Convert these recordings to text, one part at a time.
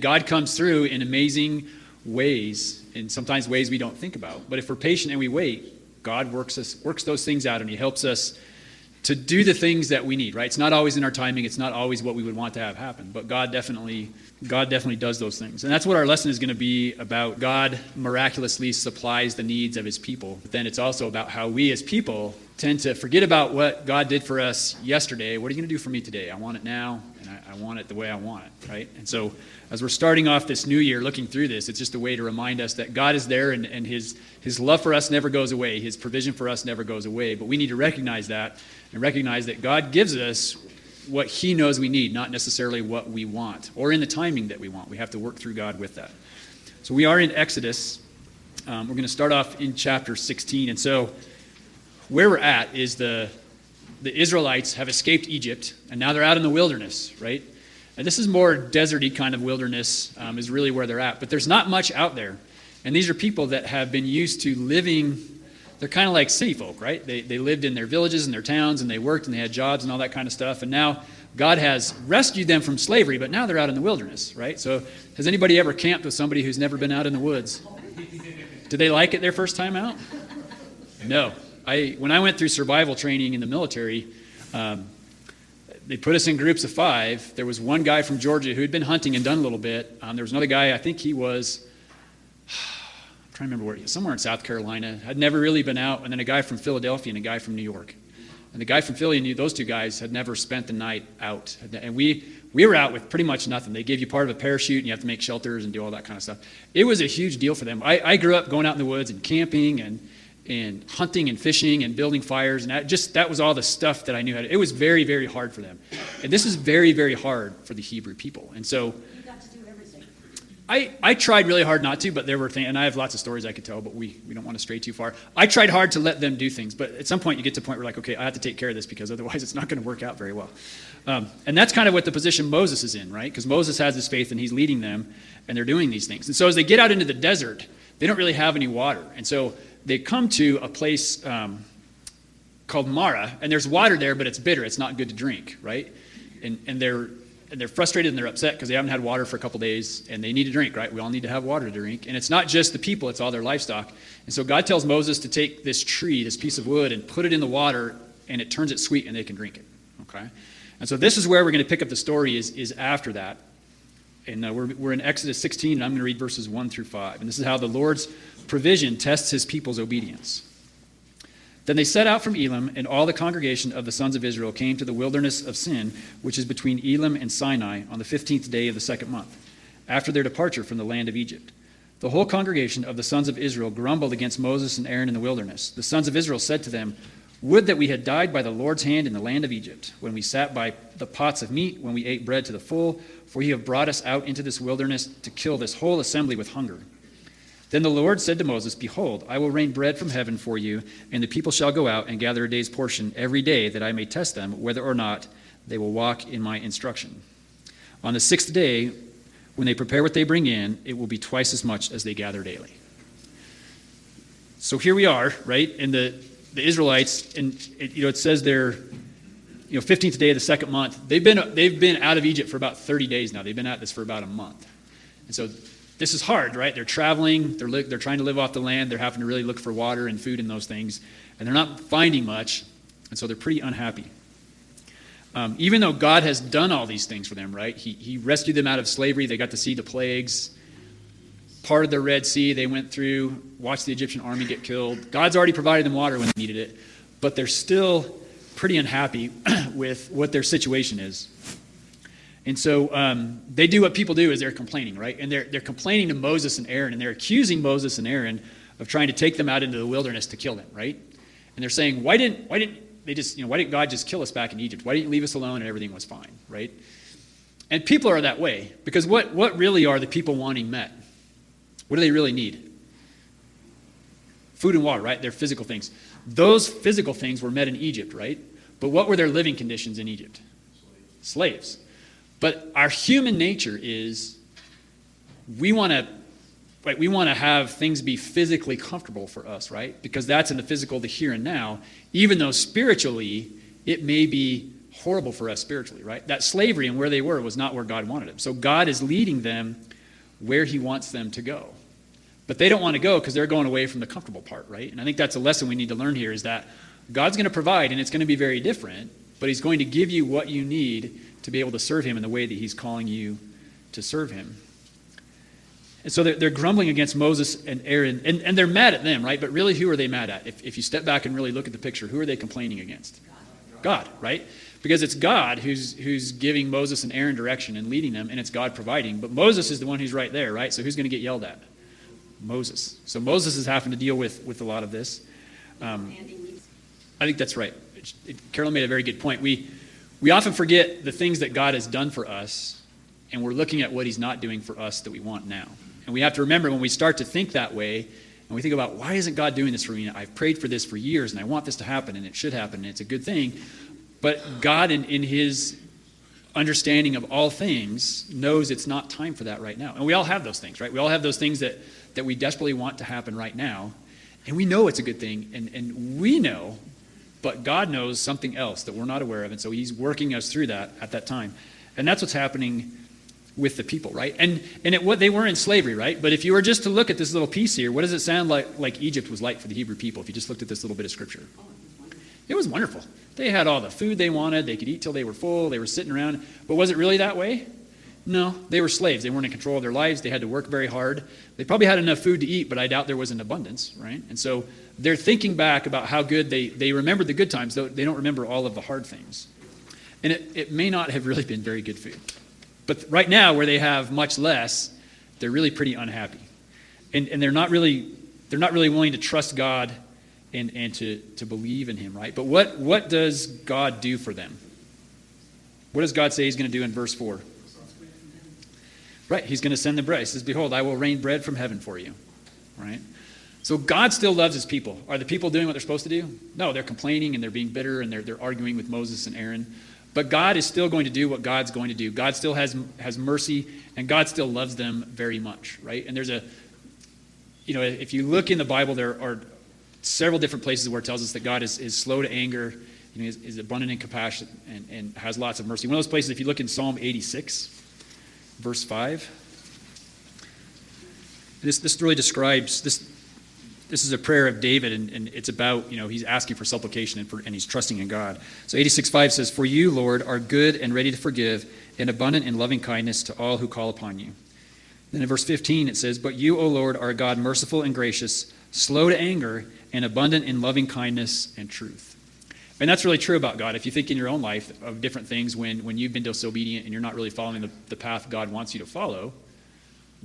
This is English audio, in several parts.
God comes through in amazing ways, and sometimes ways we don't think about. But if we're patient and we wait, God works us works those things out and He helps us to do the things that we need, right? It's not always in our timing, it's not always what we would want to have happen, but God definitely God definitely does those things. And that's what our lesson is going to be about. God miraculously supplies the needs of his people. But then it's also about how we as people tend to forget about what God did for us yesterday. What are you going to do for me today? I want it now, and I, I want it the way I want it, right? And so as we're starting off this new year looking through this, it's just a way to remind us that God is there and, and his, his love for us never goes away. His provision for us never goes away. But we need to recognize that and recognize that God gives us what He knows we need, not necessarily what we want or in the timing that we want. We have to work through God with that. So we are in Exodus. Um, we're going to start off in chapter 16. And so where we're at is the, the Israelites have escaped Egypt, and now they're out in the wilderness, right? And this is more deserty kind of wilderness, um, is really where they're at. But there's not much out there. And these are people that have been used to living they're kind of like city folk, right? They, they lived in their villages and their towns and they worked and they had jobs and all that kind of stuff. And now God has rescued them from slavery, but now they're out in the wilderness, right? So has anybody ever camped with somebody who's never been out in the woods? Did they like it their first time out? No. I, when I went through survival training in the military, um, they put us in groups of five. There was one guy from Georgia who had been hunting and done a little bit. Um, there was another guy, I think he was trying to remember where somewhere in South Carolina. Had never really been out, and then a guy from Philadelphia and a guy from New York. And the guy from Philly and those two guys had never spent the night out. And we, we were out with pretty much nothing. They gave you part of a parachute, and you have to make shelters and do all that kind of stuff. It was a huge deal for them. I, I grew up going out in the woods and camping and, and hunting and fishing and building fires, and that just that was all the stuff that I knew how to. It was very, very hard for them. And this is very, very hard for the Hebrew people. And so I, I tried really hard not to, but there were things, and I have lots of stories I could tell, but we, we don't want to stray too far. I tried hard to let them do things, but at some point you get to a point where, like, okay, I have to take care of this because otherwise it's not going to work out very well. Um, and that's kind of what the position Moses is in, right? Because Moses has his faith and he's leading them, and they're doing these things. And so as they get out into the desert, they don't really have any water. And so they come to a place um, called Marah, and there's water there, but it's bitter. It's not good to drink, right? And, and they're and they're frustrated and they're upset because they haven't had water for a couple days and they need to drink, right? We all need to have water to drink. And it's not just the people, it's all their livestock. And so God tells Moses to take this tree, this piece of wood, and put it in the water and it turns it sweet and they can drink it. Okay? And so this is where we're going to pick up the story is, is after that. And uh, we're, we're in Exodus 16, and I'm going to read verses 1 through 5. And this is how the Lord's provision tests his people's obedience. Then they set out from Elim, and all the congregation of the sons of Israel came to the wilderness of Sin, which is between Elim and Sinai, on the fifteenth day of the second month, after their departure from the land of Egypt. The whole congregation of the sons of Israel grumbled against Moses and Aaron in the wilderness. The sons of Israel said to them, Would that we had died by the Lord's hand in the land of Egypt, when we sat by the pots of meat, when we ate bread to the full, for ye have brought us out into this wilderness to kill this whole assembly with hunger. Then the Lord said to Moses, Behold, I will rain bread from heaven for you, and the people shall go out and gather a day's portion every day, that I may test them whether or not they will walk in my instruction. On the sixth day, when they prepare what they bring in, it will be twice as much as they gather daily. So here we are, right? And the, the Israelites, and it, you know, it says they're, you know, 15th day of the second month. They've been, they've been out of Egypt for about 30 days now. They've been at this for about a month. And so this is hard, right? They're traveling, they're, li- they're trying to live off the land, they're having to really look for water and food and those things, and they're not finding much, and so they're pretty unhappy. Um, even though God has done all these things for them, right? He, he rescued them out of slavery, they got to see the plagues, part of the Red Sea they went through, watched the Egyptian army get killed. God's already provided them water when they needed it, but they're still pretty unhappy with what their situation is. And so um, they do what people do is they're complaining, right? And they're, they're complaining to Moses and Aaron, and they're accusing Moses and Aaron of trying to take them out into the wilderness to kill them, right? And they're saying, why didn't, why didn't they just, you know, why didn't God just kill us back in Egypt? Why didn't you leave us alone and everything was fine, right? And people are that way because what, what really are the people wanting met? What do they really need? Food and water, right? They're physical things. Those physical things were met in Egypt, right? But what were their living conditions in Egypt? Slaves. Slaves. But our human nature is we want to right, we want to have things be physically comfortable for us, right? Because that's in the physical, the here and now, even though spiritually it may be horrible for us spiritually, right? That slavery and where they were was not where God wanted them. So God is leading them where he wants them to go. But they don't want to go because they're going away from the comfortable part, right? And I think that's a lesson we need to learn here is that God's going to provide and it's going to be very different, but he's going to give you what you need to be able to serve him in the way that he's calling you to serve him. And so they're, they're grumbling against Moses and Aaron, and, and they're mad at them, right? But really, who are they mad at? If, if you step back and really look at the picture, who are they complaining against? God, right? Because it's God who's, who's giving Moses and Aaron direction and leading them, and it's God providing. But Moses is the one who's right there, right? So who's going to get yelled at? Moses. So Moses is having to deal with, with a lot of this. Um, I think that's right. It, it, Carolyn made a very good point. We, we often forget the things that God has done for us, and we're looking at what He's not doing for us that we want now. And we have to remember when we start to think that way, and we think about, why isn't God doing this for me? I've prayed for this for years, and I want this to happen, and it should happen, and it's a good thing. But God, in, in His understanding of all things, knows it's not time for that right now. And we all have those things, right? We all have those things that, that we desperately want to happen right now. And we know it's a good thing, and, and we know, but God knows something else that we're not aware of. And so He's working us through that at that time. And that's what's happening with the people, right? And and it, what they were in slavery, right? But if you were just to look at this little piece here, what does it sound like like Egypt was like for the Hebrew people? If you just looked at this little bit of scripture, it was wonderful. They had all the food they wanted. They could eat till they were full. They were sitting around. But was it really that way? No, they were slaves. They weren't in control of their lives. They had to work very hard. They probably had enough food to eat, but I doubt there was an abundance, right? And so they're thinking back about how good they, they remember the good times, though they don't remember all of the hard things. And it, it may not have really been very good food. But right now, where they have much less, they're really pretty unhappy. And, and they're, not really, they're not really willing to trust God and, and to, to believe in Him, right? But what, what does God do for them? What does God say He's going to do in verse 4? Right, He's going to send the bread. He says, Behold, I will rain bread from heaven for you, right? So God still loves his people. Are the people doing what they're supposed to do? No, they're complaining and they're being bitter and they're, they're arguing with Moses and Aaron. But God is still going to do what God's going to do. God still has, has mercy, and God still loves them very much, right? And there's a, you know, if you look in the Bible, there are several different places where it tells us that God is, is slow to anger, you know, is, is abundant in compassion, and, and has lots of mercy. One of those places, if you look in Psalm 86, verse 5, this, this really describes this this is a prayer of David, and, and, it's about, you know, he's asking for supplication and, for, and he's trusting in God. So 86.5 says, For you, Lord, are good and ready to forgive, and abundant in loving kindness to all who call upon you. Then in verse 15 it says, But you, O Lord, are a God merciful and gracious, slow to anger, and abundant in loving kindness and truth. And that's really true about God. If you think in your own life of different things when, when you've been disobedient and you're not really following the, the path God wants you to follow,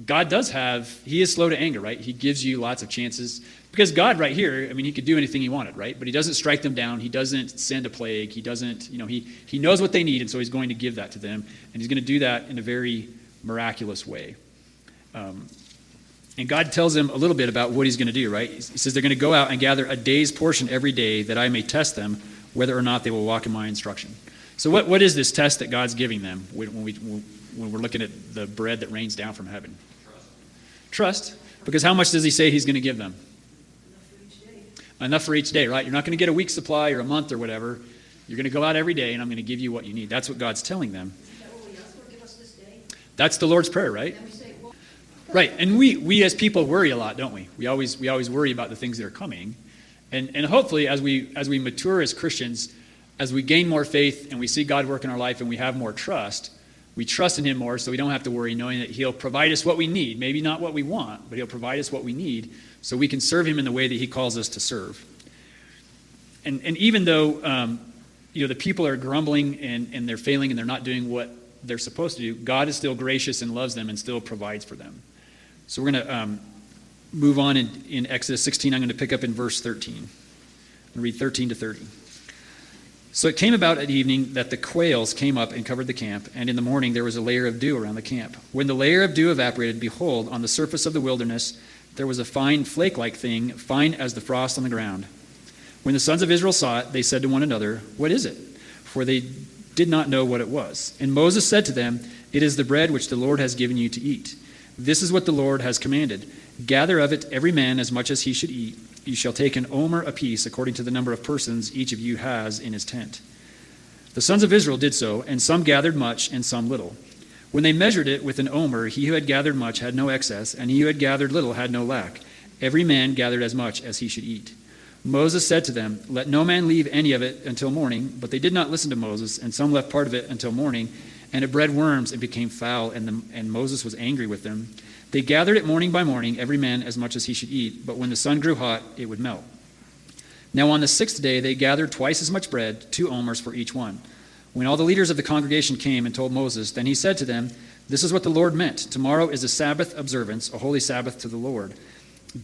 God does have, He is slow to anger, right? He gives you lots of chances. Because God, right here, I mean, He could do anything He wanted, right? But He doesn't strike them down. He doesn't send a plague. He doesn't, you know, He, he knows what they need, and so He's going to give that to them. And He's going to do that in a very miraculous way. Um, and God tells them a little bit about what He's going to do, right? He says they're going to go out and gather a day's portion every day that I may test them whether or not they will walk in my instruction. So, what, what is this test that God's giving them when, we, when we're looking at the bread that rains down from heaven? Trust. Trust. Because how much does he say he's going to give them? Enough for each day, right? You're not going to get a week's supply or a month or whatever. You're going to go out every day, and I'm going to give you what you need. That's what God's telling them. That's the Lord's Prayer, right? Right. And we, we as people worry a lot, don't we? We always, we always worry about the things that are coming. And, and hopefully, as we, as we mature as Christians, as we gain more faith and we see God work in our life and we have more trust, we trust in Him more so we don't have to worry, knowing that He'll provide us what we need. Maybe not what we want, but He'll provide us what we need so we can serve Him in the way that He calls us to serve. And, and even though um, you know, the people are grumbling and, and they're failing and they're not doing what they're supposed to do, God is still gracious and loves them and still provides for them. So we're going to um, move on in, in Exodus 16. I'm going to pick up in verse 13 and read 13 to 30. So it came about at evening that the quails came up and covered the camp, and in the morning there was a layer of dew around the camp. When the layer of dew evaporated, behold, on the surface of the wilderness there was a fine flake like thing, fine as the frost on the ground. When the sons of Israel saw it, they said to one another, What is it? For they did not know what it was. And Moses said to them, It is the bread which the Lord has given you to eat. This is what the Lord has commanded Gather of it every man as much as he should eat you shall take an omer apiece according to the number of persons each of you has in his tent. The sons of Israel did so, and some gathered much, and some little. When they measured it with an omer, he who had gathered much had no excess, and he who had gathered little had no lack. Every man gathered as much as he should eat. Moses said to them, Let no man leave any of it until morning. But they did not listen to Moses, and some left part of it until morning. And it bred worms and became foul, and, the, and Moses was angry with them. They gathered it morning by morning, every man as much as he should eat. But when the sun grew hot, it would melt. Now on the sixth day, they gathered twice as much bread, two omers for each one. When all the leaders of the congregation came and told Moses, then he said to them, This is what the Lord meant. Tomorrow is a Sabbath observance, a holy Sabbath to the Lord.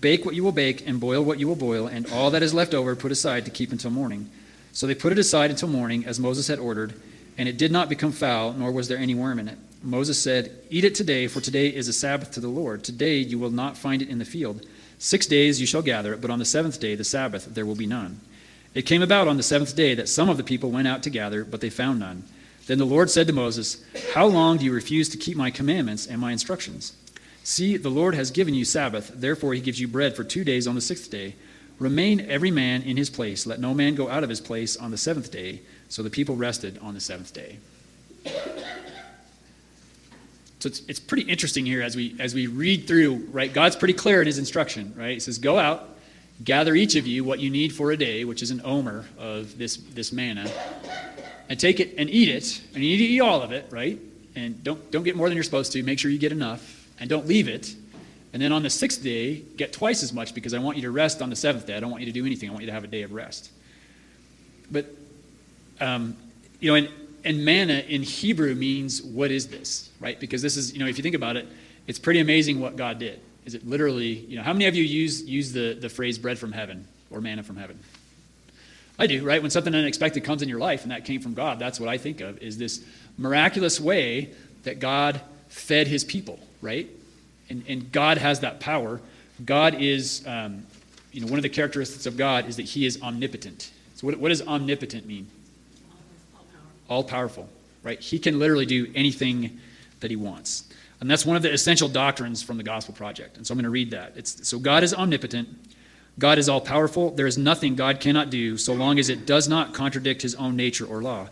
Bake what you will bake, and boil what you will boil, and all that is left over put aside to keep until morning. So they put it aside until morning, as Moses had ordered, and it did not become foul, nor was there any worm in it. Moses said, Eat it today, for today is a Sabbath to the Lord. Today you will not find it in the field. Six days you shall gather it, but on the seventh day, the Sabbath, there will be none. It came about on the seventh day that some of the people went out to gather, but they found none. Then the Lord said to Moses, How long do you refuse to keep my commandments and my instructions? See, the Lord has given you Sabbath, therefore he gives you bread for two days on the sixth day. Remain every man in his place. Let no man go out of his place on the seventh day. So the people rested on the seventh day. So it's, it's pretty interesting here as we as we read through, right? God's pretty clear in his instruction, right? He says, Go out, gather each of you what you need for a day, which is an omer of this, this manna, and take it and eat it. And you need to eat all of it, right? And don't, don't get more than you're supposed to. Make sure you get enough and don't leave it. And then on the sixth day, get twice as much because I want you to rest on the seventh day. I don't want you to do anything. I want you to have a day of rest. But, um, you know, and, and manna in Hebrew means what is this, right? Because this is, you know, if you think about it, it's pretty amazing what God did. Is it literally, you know, how many of you use, use the, the phrase bread from heaven or manna from heaven? I do, right? When something unexpected comes in your life and that came from God, that's what I think of is this miraculous way that God fed his people, right? And, and God has that power. God is, um, you know, one of the characteristics of God is that he is omnipotent. So, what, what does omnipotent mean? All powerful, right? He can literally do anything that he wants. And that's one of the essential doctrines from the Gospel Project. And so I'm going to read that. It's, so God is omnipotent. God is all powerful. There is nothing God cannot do so long as it does not contradict his own nature or law.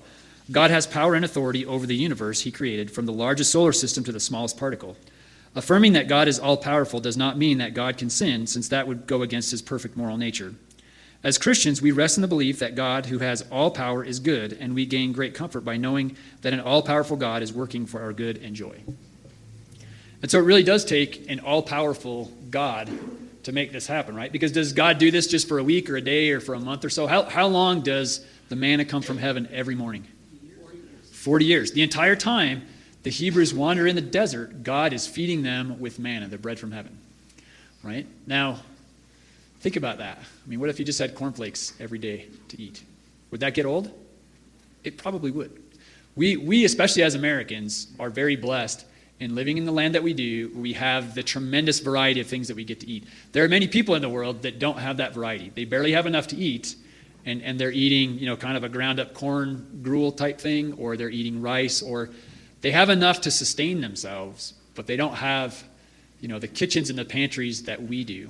God has power and authority over the universe he created, from the largest solar system to the smallest particle. Affirming that God is all powerful does not mean that God can sin, since that would go against his perfect moral nature. As Christians, we rest in the belief that God, who has all power, is good, and we gain great comfort by knowing that an all powerful God is working for our good and joy. And so it really does take an all powerful God to make this happen, right? Because does God do this just for a week or a day or for a month or so? How, how long does the manna come from heaven every morning? 40 years. The entire time the Hebrews wander in the desert, God is feeding them with manna, the bread from heaven. Right? Now, think about that. I mean, what if you just had cornflakes every day to eat? Would that get old? It probably would. We, we, especially as Americans, are very blessed in living in the land that we do. We have the tremendous variety of things that we get to eat. There are many people in the world that don't have that variety. They barely have enough to eat, and, and they're eating, you know, kind of a ground up corn gruel type thing, or they're eating rice, or they have enough to sustain themselves, but they don't have, you know, the kitchens and the pantries that we do.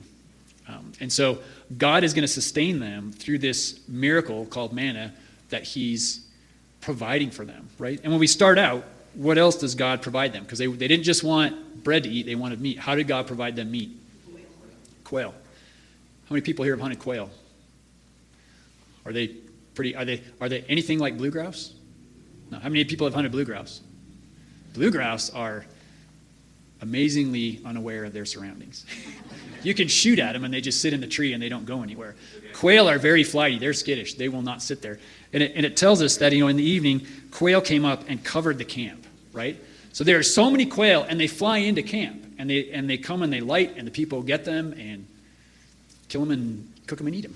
Um, and so God is going to sustain them through this miracle called manna that He's providing for them, right? And when we start out, what else does God provide them? Because they, they didn't just want bread to eat, they wanted meat. How did God provide them meat? Quail. How many people here have hunted quail? Are they pretty? Are they are they anything like blue grouse? No. How many people have hunted blue grouse? Blue grouse are amazingly unaware of their surroundings. you can shoot at them and they just sit in the tree and they don't go anywhere. Quail are very flighty. They're skittish. They will not sit there. And it, and it tells us that, you know, in the evening, quail came up and covered the camp, right? So there are so many quail and they fly into camp and they, and they come and they light and the people get them and kill them and cook them and eat them.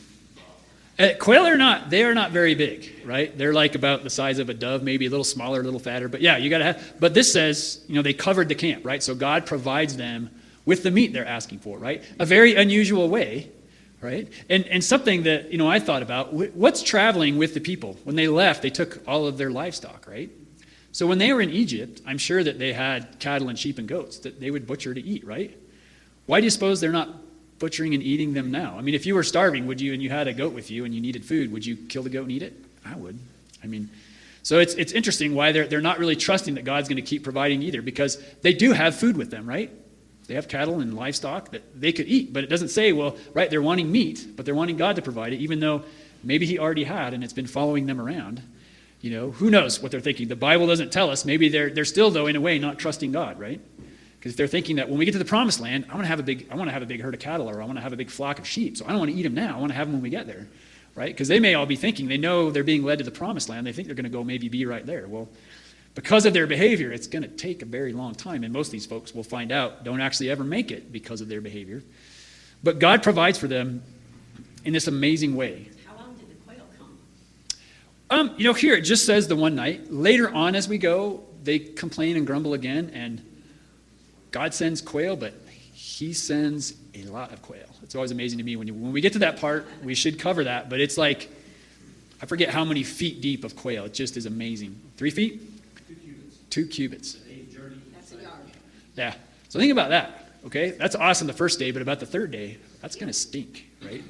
Uh, quail are not, they are not very big, right? They're like about the size of a dove, maybe a little smaller, a little fatter. But yeah, you got to have, but this says, you know, they covered the camp, right? So God provides them with the meat they're asking for, right? A very unusual way, right? And, and something that, you know, I thought about, what's traveling with the people? When they left, they took all of their livestock, right? So when they were in Egypt, I'm sure that they had cattle and sheep and goats that they would butcher to eat, right? Why do you suppose they're not butchering and eating them now. I mean, if you were starving, would you, and you had a goat with you and you needed food, would you kill the goat and eat it? I would. I mean, So it's, it's interesting why they're, they're not really trusting that God's going to keep providing either, because they do have food with them, right? They have cattle and livestock that they could eat, but it doesn't say, well, right, they're wanting meat, but they're wanting God to provide it, even though maybe He already had and it's been following them around. You know, who knows what they're thinking? The Bible doesn't tell us. Maybe they're, they're still, though, in a way, not trusting God, right? Because they're thinking that when we get to the promised land, I want to have a big, I want to have a big herd of cattle or I want to have a big flock of sheep. So I don't want to eat them now. I want to have them when we get there, right? Because they may all be thinking they know they're being led to the promised land. They think they're going to go maybe be right there. Well, because of their behavior, it's going to take a very long time. And most of these folks will find out don't actually ever make it because of their behavior. But God provides for them in this amazing way. How long did the quail come? Um, you know, here it just says the one night. Later on, as we go, they complain and grumble again, and God sends quail, but He sends a lot of quail. It's always amazing to me when, you, when we get to that part, we should cover that, but it's like, I forget how many feet deep of quail. It just is amazing. Three feet? Two cubits. That's a yard. Yeah. So think about that. Okay, that's awesome the first day, but about the third day, that's going to stink, right?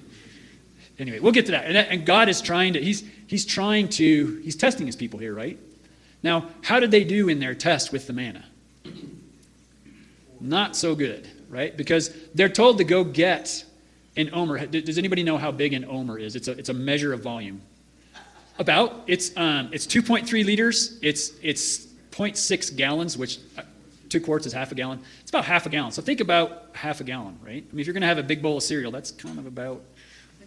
Anyway, we'll get to that. And, and God is trying to. He's he's trying to. He's testing his people here, right? Now, how did they do in their test with the manna? Not so good, right? Because they're told to go get an omer. Does anybody know how big an omer is? It's a it's a measure of volume. About it's um, it's 2.3 liters. It's it's 0.6 gallons, which uh, two quarts is half a gallon. It's about half a gallon. So think about half a gallon, right? I mean, if you're going to have a big bowl of cereal, that's kind of about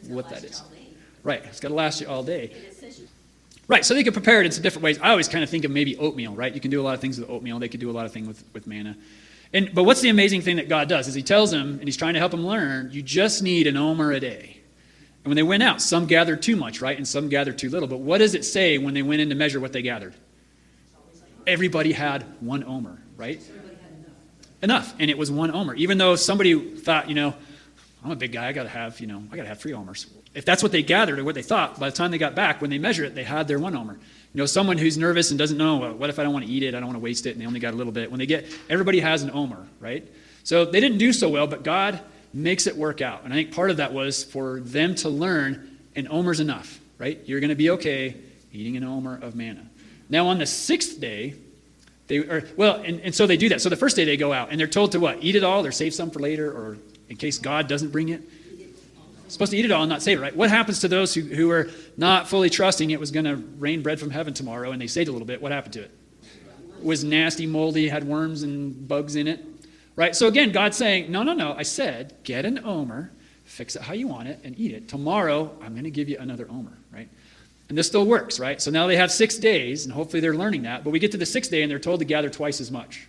what that is. Right. It's got to last you all day. And it says you- Right. So they can prepare it in some different ways. I always kind of think of maybe oatmeal, right? You can do a lot of things with oatmeal. They could do a lot of things with, with manna. And, but what's the amazing thing that God does is He tells them, and He's trying to help them learn, you just need an omer a day. And when they went out, some gathered too much, right? And some gathered too little. But what does it say when they went in to measure what they gathered? Everybody had one omer, right? Enough. And it was one omer. Even though somebody thought, you know, I'm a big guy, I gotta have, you know, I gotta have three omers. If that's what they gathered or what they thought, by the time they got back, when they measured it, they had their one omer. You know, someone who's nervous and doesn't know, well, what if I don't want to eat it? I don't want to waste it, and they only got a little bit. When they get, everybody has an omer, right? So they didn't do so well, but God makes it work out. And I think part of that was for them to learn an omer's enough, right? You're going to be okay eating an omer of manna. Now, on the sixth day, they or well, and, and so they do that. So the first day they go out and they're told to what? Eat it all or save some for later or in case God doesn't bring it. Supposed to eat it all and not save it, right? What happens to those who, who are not fully trusting it was going to rain bread from heaven tomorrow and they saved a little bit? What happened to it? It was nasty, moldy, had worms and bugs in it. Right? So again, God's saying, no, no, no. I said, get an omer, fix it how you want it, and eat it. Tomorrow, I'm going to give you another omer, right? And this still works, right? So now they have six days, and hopefully they're learning that. But we get to the sixth day, and they're told to gather twice as much.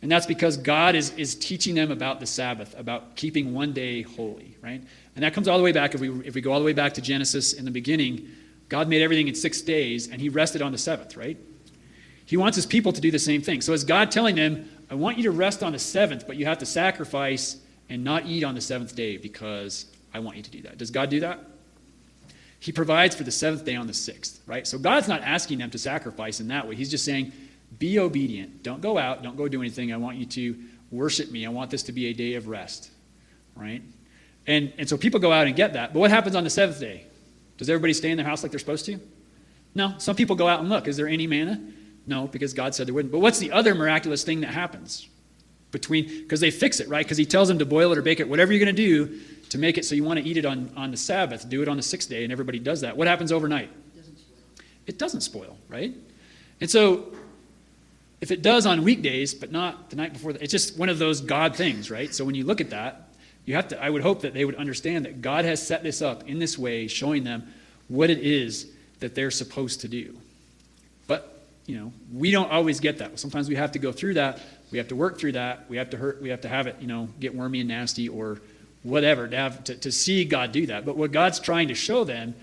And that's because God is, is teaching them about the Sabbath, about keeping one day holy, right? And that comes all the way back, if we, if we go all the way back to Genesis in the beginning, God made everything in six days, and He rested on the seventh, right? He wants His people to do the same thing. So is God telling them, I want you to rest on the seventh, but you have to sacrifice and not eat on the seventh day because I want you to do that. Does God do that? He provides for the seventh day on the sixth, right? So God's not asking them to sacrifice in that way. He's just saying, be obedient. Don't go out. Don't go do anything. I want you to worship me. I want this to be a day of rest, right? And, and so people go out and get that. But what happens on the seventh day? Does everybody stay in their house like they're supposed to? No. Some people go out and look. Is there any manna? No, because God said there wouldn't. But what's the other miraculous thing that happens? Between, because they fix it, right? Because he tells them to boil it or bake it, whatever you're going to do to make it so you want to eat it on, on the Sabbath, do it on the sixth day, and everybody does that. What happens overnight? It doesn't spoil, It doesn't spoil, right? And so if it does on weekdays, but not the night before, it's just one of those God things, right? So when you look at that, you have to, I would hope that they would understand that God has set this up in this way, showing them what it is that they're supposed to do. But, you know, we don't always get that. Sometimes we have to go through that. We have to work through that. We have to hurt, we have to have it, you know, get wormy and nasty or whatever to have to, to see God do that. But what God's trying to show them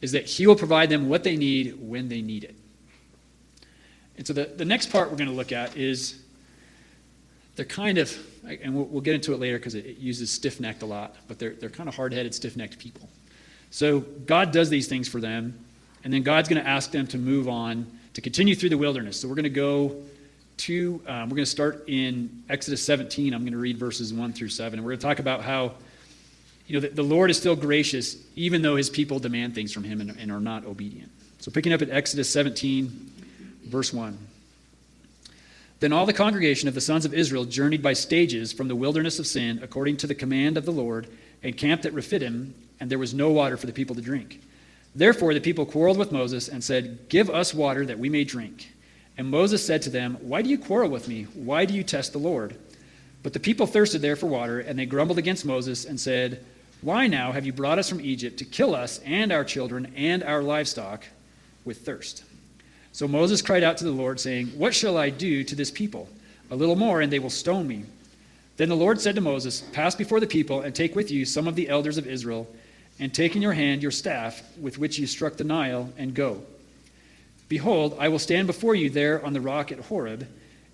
is that He will provide them what they need when they need it. And so the, the next part we're going to look at is they're kind of, and we'll, we'll get into it later because it, it uses stiff necked a lot, but they're, they're kind of hard headed, stiff necked people. So God does these things for them, and then God's going to ask them to move on, to continue through the wilderness. So we're going to go to, um, we're going to start in Exodus 17. I'm going to read verses 1 through 7. And we're going to talk about how, you know, the, the Lord is still gracious, even though his people demand things from him and, and are not obedient. So picking up at Exodus 17, verse 1. Then all the congregation of the sons of Israel journeyed by stages from the wilderness of Sin, according to the command of the Lord, and camped at Rephidim, and there was no water for the people to drink. Therefore the people quarreled with Moses and said, Give us water that we may drink. And Moses said to them, Why do you quarrel with me? Why do you test the Lord? But the people thirsted there for water, and they grumbled against Moses and said, Why now have you brought us from Egypt to kill us and our children and our livestock with thirst? So Moses cried out to the Lord, saying, What shall I do to this people? A little more, and they will stone me. Then the Lord said to Moses, Pass before the people, and take with you some of the elders of Israel, and take in your hand your staff with which you struck the Nile, and go. Behold, I will stand before you there on the rock at Horeb,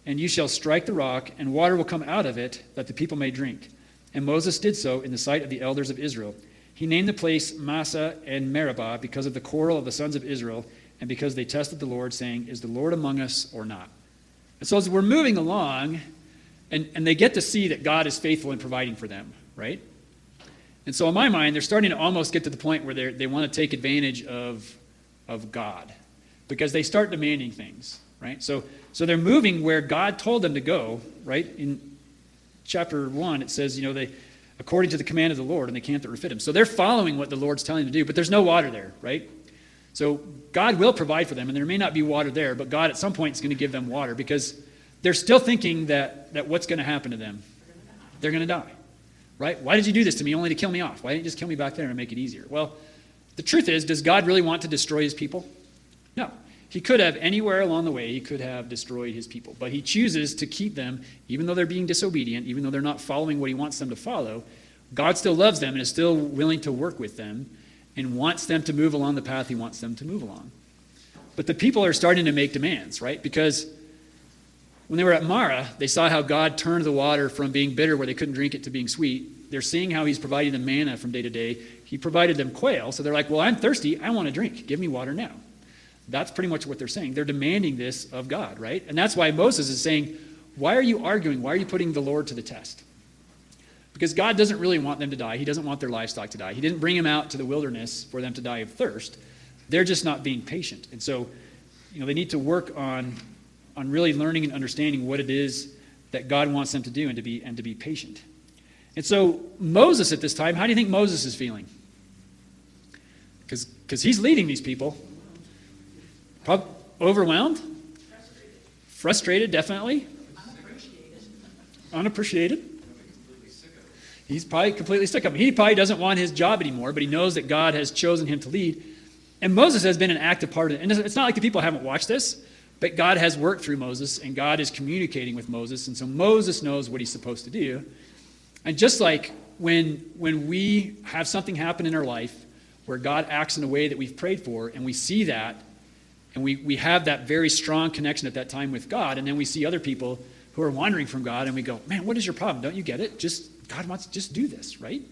and you shall strike the rock, and water will come out of it, that the people may drink. And Moses did so in the sight of the elders of Israel. He named the place Massah and Meribah because of the quarrel of the sons of Israel and because they tested the Lord, saying, Is the Lord among us or not? And so as we're moving along, and, and they get to see that God is faithful in providing for them, right? And so in my mind, they're starting to almost get to the point where they want to take advantage of, of God because they start demanding things, right? So, so they're moving where God told them to go, right? In chapter 1, it says, you know, they, according to the command of the Lord, and they can't Rephidim. So they're following what the Lord's telling them to do, but there's no water there, right? So God will provide for them, and there may not be water there, but God at some point is going to give them water because they're still thinking that, that what's going to happen to them? They're going to die. Right? Why did you do this to me only to kill me off? Why didn't you just kill me back there and make it easier? Well, the truth is, does God really want to destroy his people? No. He could have anywhere along the way, he could have destroyed his people. But he chooses to keep them, even though they're being disobedient, even though they're not following what he wants them to follow. God still loves them and is still willing to work with them and wants them to move along the path he wants them to move along. But the people are starting to make demands, right? Because when they were at Marah, they saw how God turned the water from being bitter where they couldn't drink it to being sweet. They're seeing how he's providing them manna from day to day. He provided them quail, so they're like, Well, I'm thirsty. I want to drink. Give me water now. That's pretty much what they're saying. They're demanding this of God, right? And that's why Moses is saying, Why are you arguing? Why are you putting the Lord to the test? Because God doesn't really want them to die. He doesn't want their livestock to die. He didn't bring them out to the wilderness for them to die of thirst. They're just not being patient. And so, you know, they need to work on, on really learning and understanding what it is that God wants them to do and to be, and to be patient. And so, Moses at this time, how do you think Moses is feeling? Because he's leading these people. Probably overwhelmed? Frustrated. Frustrated, definitely. Unappreciated. Unappreciated. He's probably completely stuck up. He probably doesn't want his job anymore, but he knows that God has chosen him to lead. And Moses has been an active part of it. And it's not like the people haven't watched this, but God has worked through Moses, and God is communicating with Moses. And so Moses knows what he's supposed to do. And just like when, when we have something happen in our life where God acts in a way that we've prayed for, and we see that, and we, we have that very strong connection at that time with God, and then we see other people who are wandering from God, and we go, Man, what is your problem? Don't you get it? Just God wants to just do this, right?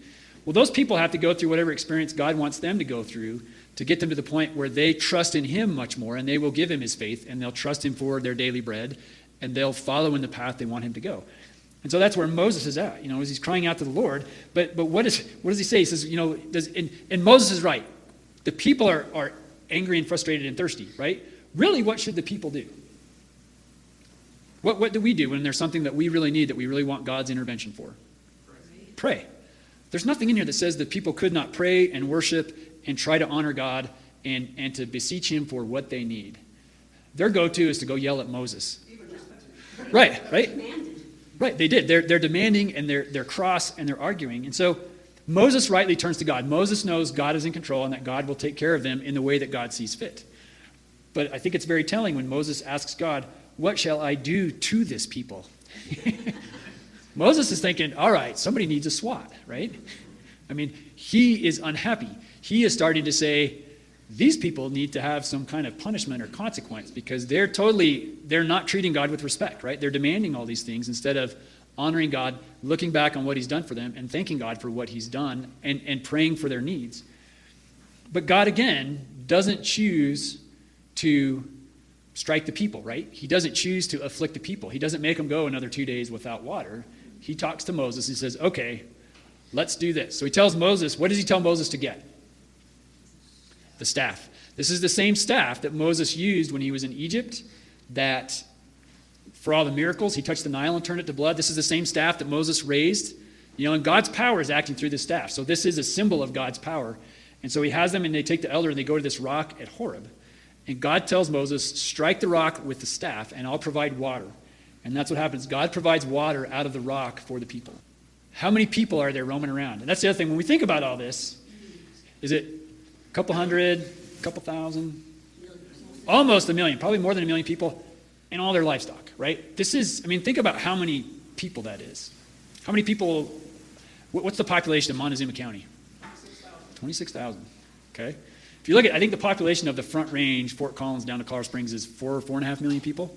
Well, those people have to go through whatever experience God wants them to go through to get them to the point where they trust in Him much more and they will give Him His faith and they'll trust Him for their daily bread and they'll follow in the path they want Him to go. And so that's where Moses is at, you know, as he's crying out to the Lord. But, but what, is, what does he say? He says, you know, does, and, and Moses is right. The people are, are angry and frustrated and thirsty, right? Really, what should the people do? What, what do we do when there's something that we really need, that we really want God's intervention for? Pray. There's nothing in here that says that people could not pray and worship and try to honor God and, and to beseech Him for what they need. Their go to is to go yell at Moses. Right, right? Right, they did. They're, they're demanding and they're, they're cross and they're arguing. And so Moses rightly turns to God. Moses knows God is in control and that God will take care of them in the way that God sees fit. But I think it's very telling when Moses asks God, What shall I do to this people? Moses is thinking, all right, somebody needs a SWAT, right? I mean, he is unhappy. He is starting to say, these people need to have some kind of punishment or consequence because they're totally, they're not treating God with respect, right? They're demanding all these things instead of honoring God, looking back on what he's done for them and thanking God for what he's done and, and praying for their needs. But God, again, doesn't choose to strike the people, right? He doesn't choose to afflict the people. He doesn't make them go another two days without water he talks to Moses. He says, Okay, let's do this. So he tells Moses, what does he tell Moses to get? The staff. This is the same staff that Moses used when he was in Egypt, that for all the miracles, he touched the Nile and turned it to blood. This is the same staff that Moses raised. You know, and God's power is acting through the staff. So this is a symbol of God's power. And so he has them, and they take the elder and they go to this rock at Horeb. And God tells Moses, Strike the rock with the staff, and I'll provide water. And that's what happens. God provides water out of the rock for the people. How many people are there roaming around? And that's the other thing. When we think about all this, is it a couple hundred, a couple thousand? Almost a million, probably more than a million people, and all their livestock, right? This is, I mean, think about how many people that is. How many people, what's the population of Montezuma County? 26,000. Okay? If you look at, I think the population of the Front Range, Fort Collins down to Colorado Springs, is four, four and a half million people.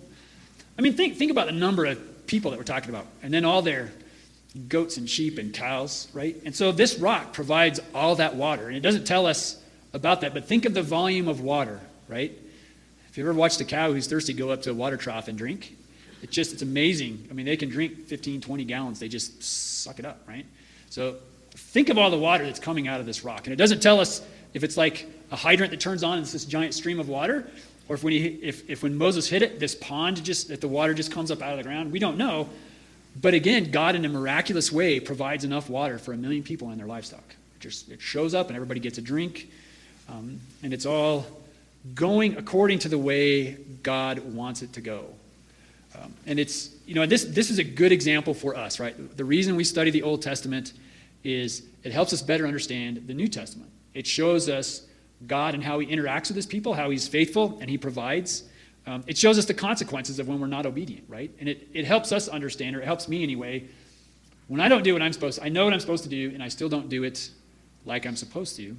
I mean, think, think about the number of people that we're talking about, and then all their goats and sheep and cows, right? And so this rock provides all that water, and it doesn't tell us about that, but think of the volume of water, right? If you ever watched a cow who's thirsty go up to a water trough and drink, it's just, it's amazing. I mean, they can drink 15, 20 gallons, they just suck it up, right? So think of all the water that's coming out of this rock. And it doesn't tell us if it's like a hydrant that turns on and it's this giant stream of water, or if when, he, if, if when Moses hit it, this pond just, that the water just comes up out of the ground. We don't know. But again, God in a miraculous way provides enough water for a million people and their livestock. It just it shows up and everybody gets a drink. Um, and it's all going according to the way God wants it to go. Um, and it's, you know, this, this is a good example for us, right? The reason we study the Old Testament is it helps us better understand the New Testament. It shows us God and how he interacts with his people, how he's faithful and he provides. Um, it shows us the consequences of when we're not obedient, right? And it, it helps us understand, or it helps me anyway, when I don't do what I'm supposed to, I know what I'm supposed to do, and I still don't do it like I'm supposed to.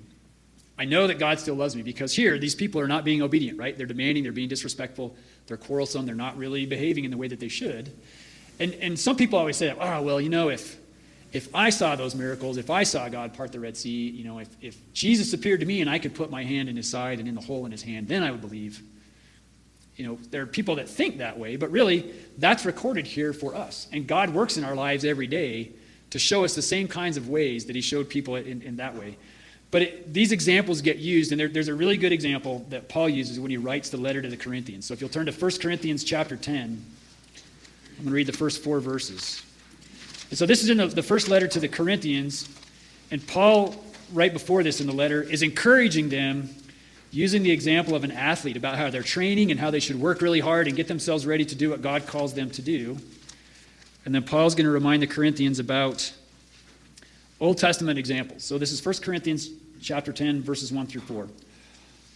I know that God still loves me because here, these people are not being obedient, right? They're demanding, they're being disrespectful, they're quarrelsome, they're not really behaving in the way that they should. And, and some people always say, oh, well, you know, if, if I saw those miracles, if I saw God part the Red Sea, you know, if, if Jesus appeared to me and I could put my hand in his side and in the hole in his hand, then I would believe. You know, there are people that think that way, but really, that's recorded here for us. And God works in our lives every day to show us the same kinds of ways that he showed people in, in that way. But it, these examples get used, and there, there's a really good example that Paul uses when he writes the letter to the Corinthians. So if you'll turn to 1 Corinthians chapter 10, I'm going to read the first four verses. And so this is in the, the first letter to the Corinthians, and Paul, right before this in the letter, is encouraging them using the example of an athlete about how they're training and how they should work really hard and get themselves ready to do what God calls them to do. And then Paul's going to remind the Corinthians about Old Testament examples. So this is 1 Corinthians chapter 10 verses 1 through 4.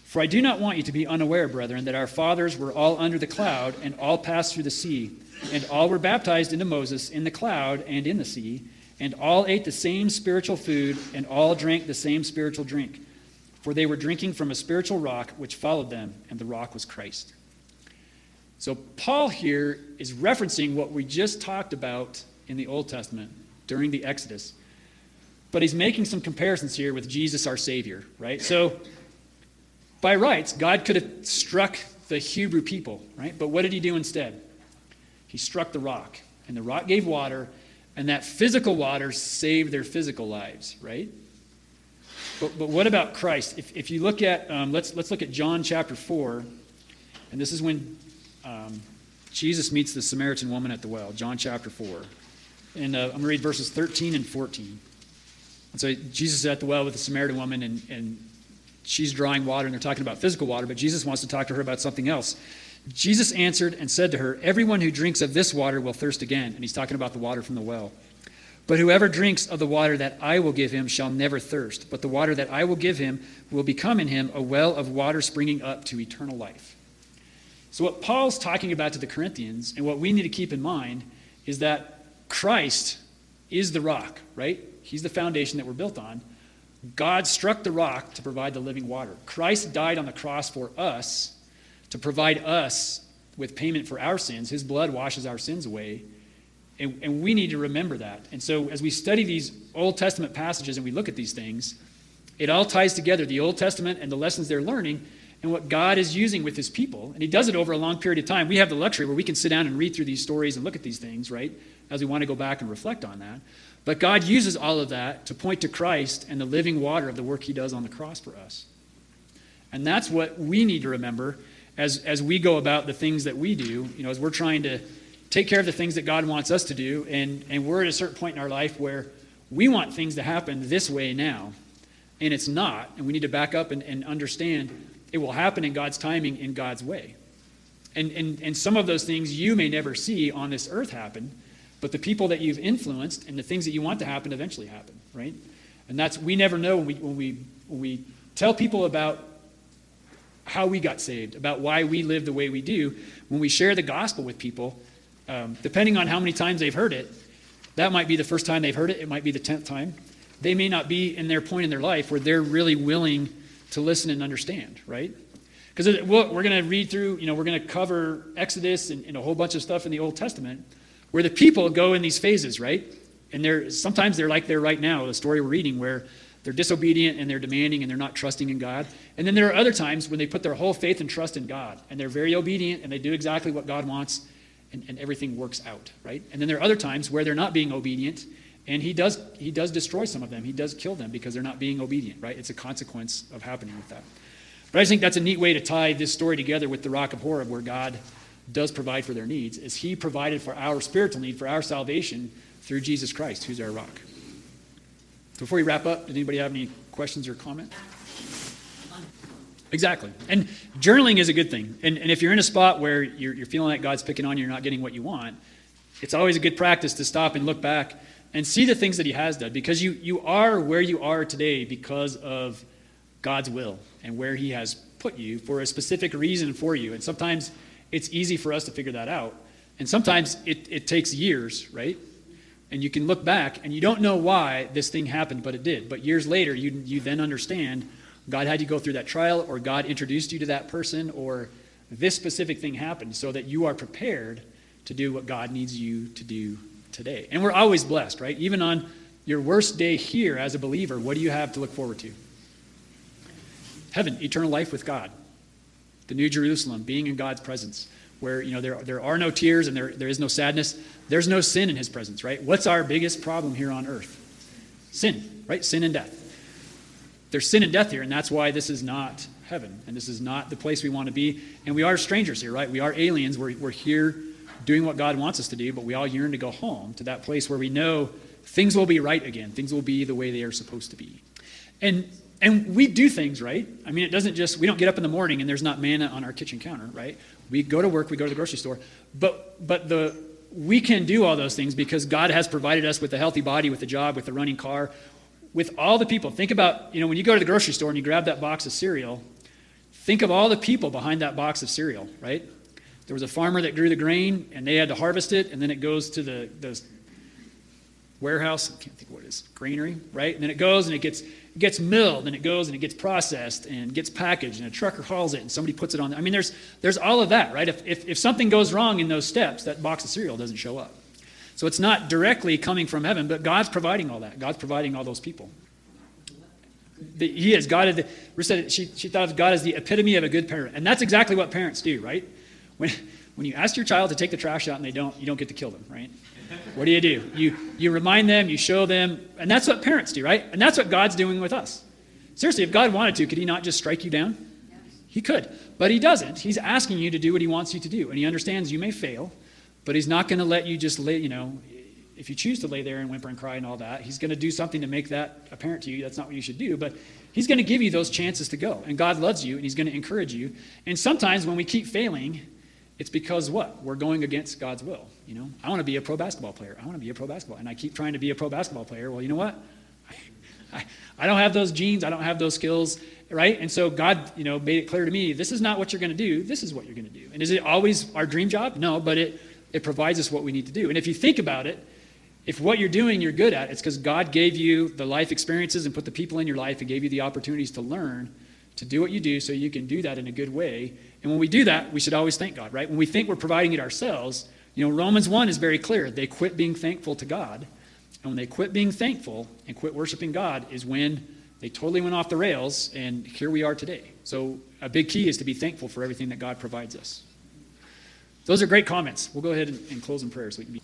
For I do not want you to be unaware, brethren, that our fathers were all under the cloud and all passed through the sea, and all were baptized into Moses in the cloud and in the sea, and all ate the same spiritual food and all drank the same spiritual drink for they were drinking from a spiritual rock which followed them, and the rock was Christ. So, Paul here is referencing what we just talked about in the Old Testament during the Exodus. But he's making some comparisons here with Jesus, our Savior, right? So, by rights, God could have struck the Hebrew people, right? But what did he do instead? He struck the rock, and the rock gave water, and that physical water saved their physical lives, right? But, but what about Christ? If, if you look at, um, let's, let's look at John chapter 4, and this is when um, Jesus meets the Samaritan woman at the well, John chapter 4. And uh, I'm going to read verses 13 and 14. And so Jesus is at the well with the Samaritan woman, and, and she's drawing water, and they're talking about physical water, but Jesus wants to talk to her about something else. Jesus answered and said to her, Everyone who drinks of this water will thirst again. And he's talking about the water from the well. But whoever drinks of the water that I will give him shall never thirst, but the water that I will give him will become in him a well of water springing up to eternal life. So, what Paul's talking about to the Corinthians, and what we need to keep in mind, is that Christ is the rock, right? He's the foundation that we're built on. God struck the rock to provide the living water. Christ died on the cross for us to provide us with payment for our sins. His blood washes our sins away. And, and we need to remember that. And so, as we study these Old Testament passages and we look at these things, it all ties together the Old Testament and the lessons they're learning and what God is using with his people. And he does it over a long period of time. We have the luxury where we can sit down and read through these stories and look at these things, right? As we want to go back and reflect on that. But God uses all of that to point to Christ and the living water of the work he does on the cross for us. And that's what we need to remember as, as we go about the things that we do, you know, as we're trying to take care of the things that God wants us to do. And, and we're at a certain point in our life where we want things to happen this way now, and it's not. And we need to back up and, and understand it will happen in God's timing, in God's way. And, and, and some of those things you may never see on this earth happen, but the people that you've influenced and the things that you want to happen eventually happen, right? And that's, we never know when we, when we, when we tell people about how we got saved, about why we live the way we do, when we share the gospel with people, um, depending on how many times they've heard it, that might be the first time they've heard it, it might be the tenth time. They may not be in their point in their life where they're really willing to listen and understand, right? Because we're going to read through, you know, we're going to cover Exodus and, and, a whole bunch of stuff in the Old Testament where the people go in these phases, right? And they're sometimes they're like they're right now, the story we're reading, where they're disobedient and they're demanding and they're not trusting in God. And then there are other times when they put their whole faith and trust in God and they're very obedient and they do exactly what God wants and, and everything works out, right? And then there are other times where they're not being obedient and he does he does destroy some of them. He does kill them because they're not being obedient, right? It's a consequence of happening with that. But I think that's a neat way to tie this story together with the rock of Horeb, where God does provide for their needs, is He provided for our spiritual need, for our salvation, through Jesus Christ, who's our rock. Before we wrap up, did anybody have any questions or comments? Exactly. And journaling is a good thing. And, and if you're in a spot where you're, you're feeling like God's picking on you, you're not getting what you want, it's always a good practice to stop and look back and see the things that He has done because you, you are where you are today because of God's will and where He has put you for a specific reason for you. And sometimes it's easy for us to figure that out. And sometimes it, it takes years, right? And you can look back and you don't know why this thing happened, but it did. But years later, you, you then understand God had you go through that trial, or God introduced you to that person, or this specific thing happened so that you are prepared to do what God needs you to do today. And we're always blessed, right? Even on your worst day here as a believer, what do you have to look forward to? Heaven, eternal life with God, the New Jerusalem, being in God's presence, where you know there, there are no tears and there, there is no sadness. There's no sin in his presence, right? What's our biggest problem here on earth? Sin, right? Sin and death. There's sin and death here, and that's why this is not heaven, and this is not the place we want to be. And we are strangers here, right? We are aliens. We're, we're here doing what God wants us to do, but we all yearn to go home to that place where we know things will be right again. Things will be the way they are supposed to be. And and we do things right. I mean, it doesn't just we don't get up in the morning and there's not manna on our kitchen counter, right? We go to work, we go to the grocery store, but but the we can do all those things because God has provided us with a healthy body, with a job, with a running car, with all the people. Think about, you know, when you go to the grocery store and you grab that box of cereal, think of all the people behind that box of cereal, right? There was a farmer that grew the grain and they had to harvest it, and then it goes to the, the warehouse. I can't think what it is, granary, right? And then it goes and it gets gets milled and it goes and it gets processed and gets packaged and a trucker hauls it and somebody puts it on. I mean, there's there's all of that, right? If, if, if something goes wrong in those steps, that box of cereal doesn't show up. So it's not directly coming from heaven, but God's providing all that. God's providing all those people. He is. God is the, she, she thought of God as the epitome of a good parent. And that's exactly what parents do, right? When, when you ask your child to take the trash out and they don't, you don't get to kill them, right? What do you do? You, you remind them, you show them, and that's what parents do, right? And that's what God's doing with us. Seriously, if God wanted to, could He not just strike you down? He could, but He doesn't. He's asking you to do what He wants you to do, and He understands you may fail, but he's not going to let you just lay, you know, if you choose to lay there and whimper and cry and all that, he's going to do something to make that apparent to you. That's not what you should do, but he's going to give you those chances to go. And God loves you and he's going to encourage you. And sometimes when we keep failing, it's because what? We're going against God's will. You know, I want to be a pro basketball player. I want to be a pro basketball. And I keep trying to be a pro basketball player. Well, you know what? I, I don't have those genes. I don't have those skills, right? And so God, you know, made it clear to me, this is not what you're going to do. This is what you're going to do. And is it always our dream job? No, but it it provides us what we need to do. And if you think about it, if what you're doing you're good at, it's because God gave you the life experiences and put the people in your life and gave you the opportunities to learn to do what you do so you can do that in a good way. And when we do that, we should always thank God, right? When we think we're providing it ourselves, you know, Romans 1 is very clear. They quit being thankful to God. And when they quit being thankful and quit worshiping God is when they totally went off the rails, and here we are today. So, a big key is to be thankful for everything that God provides us. Those are great comments. We'll go ahead and, and close in prayer so we can be.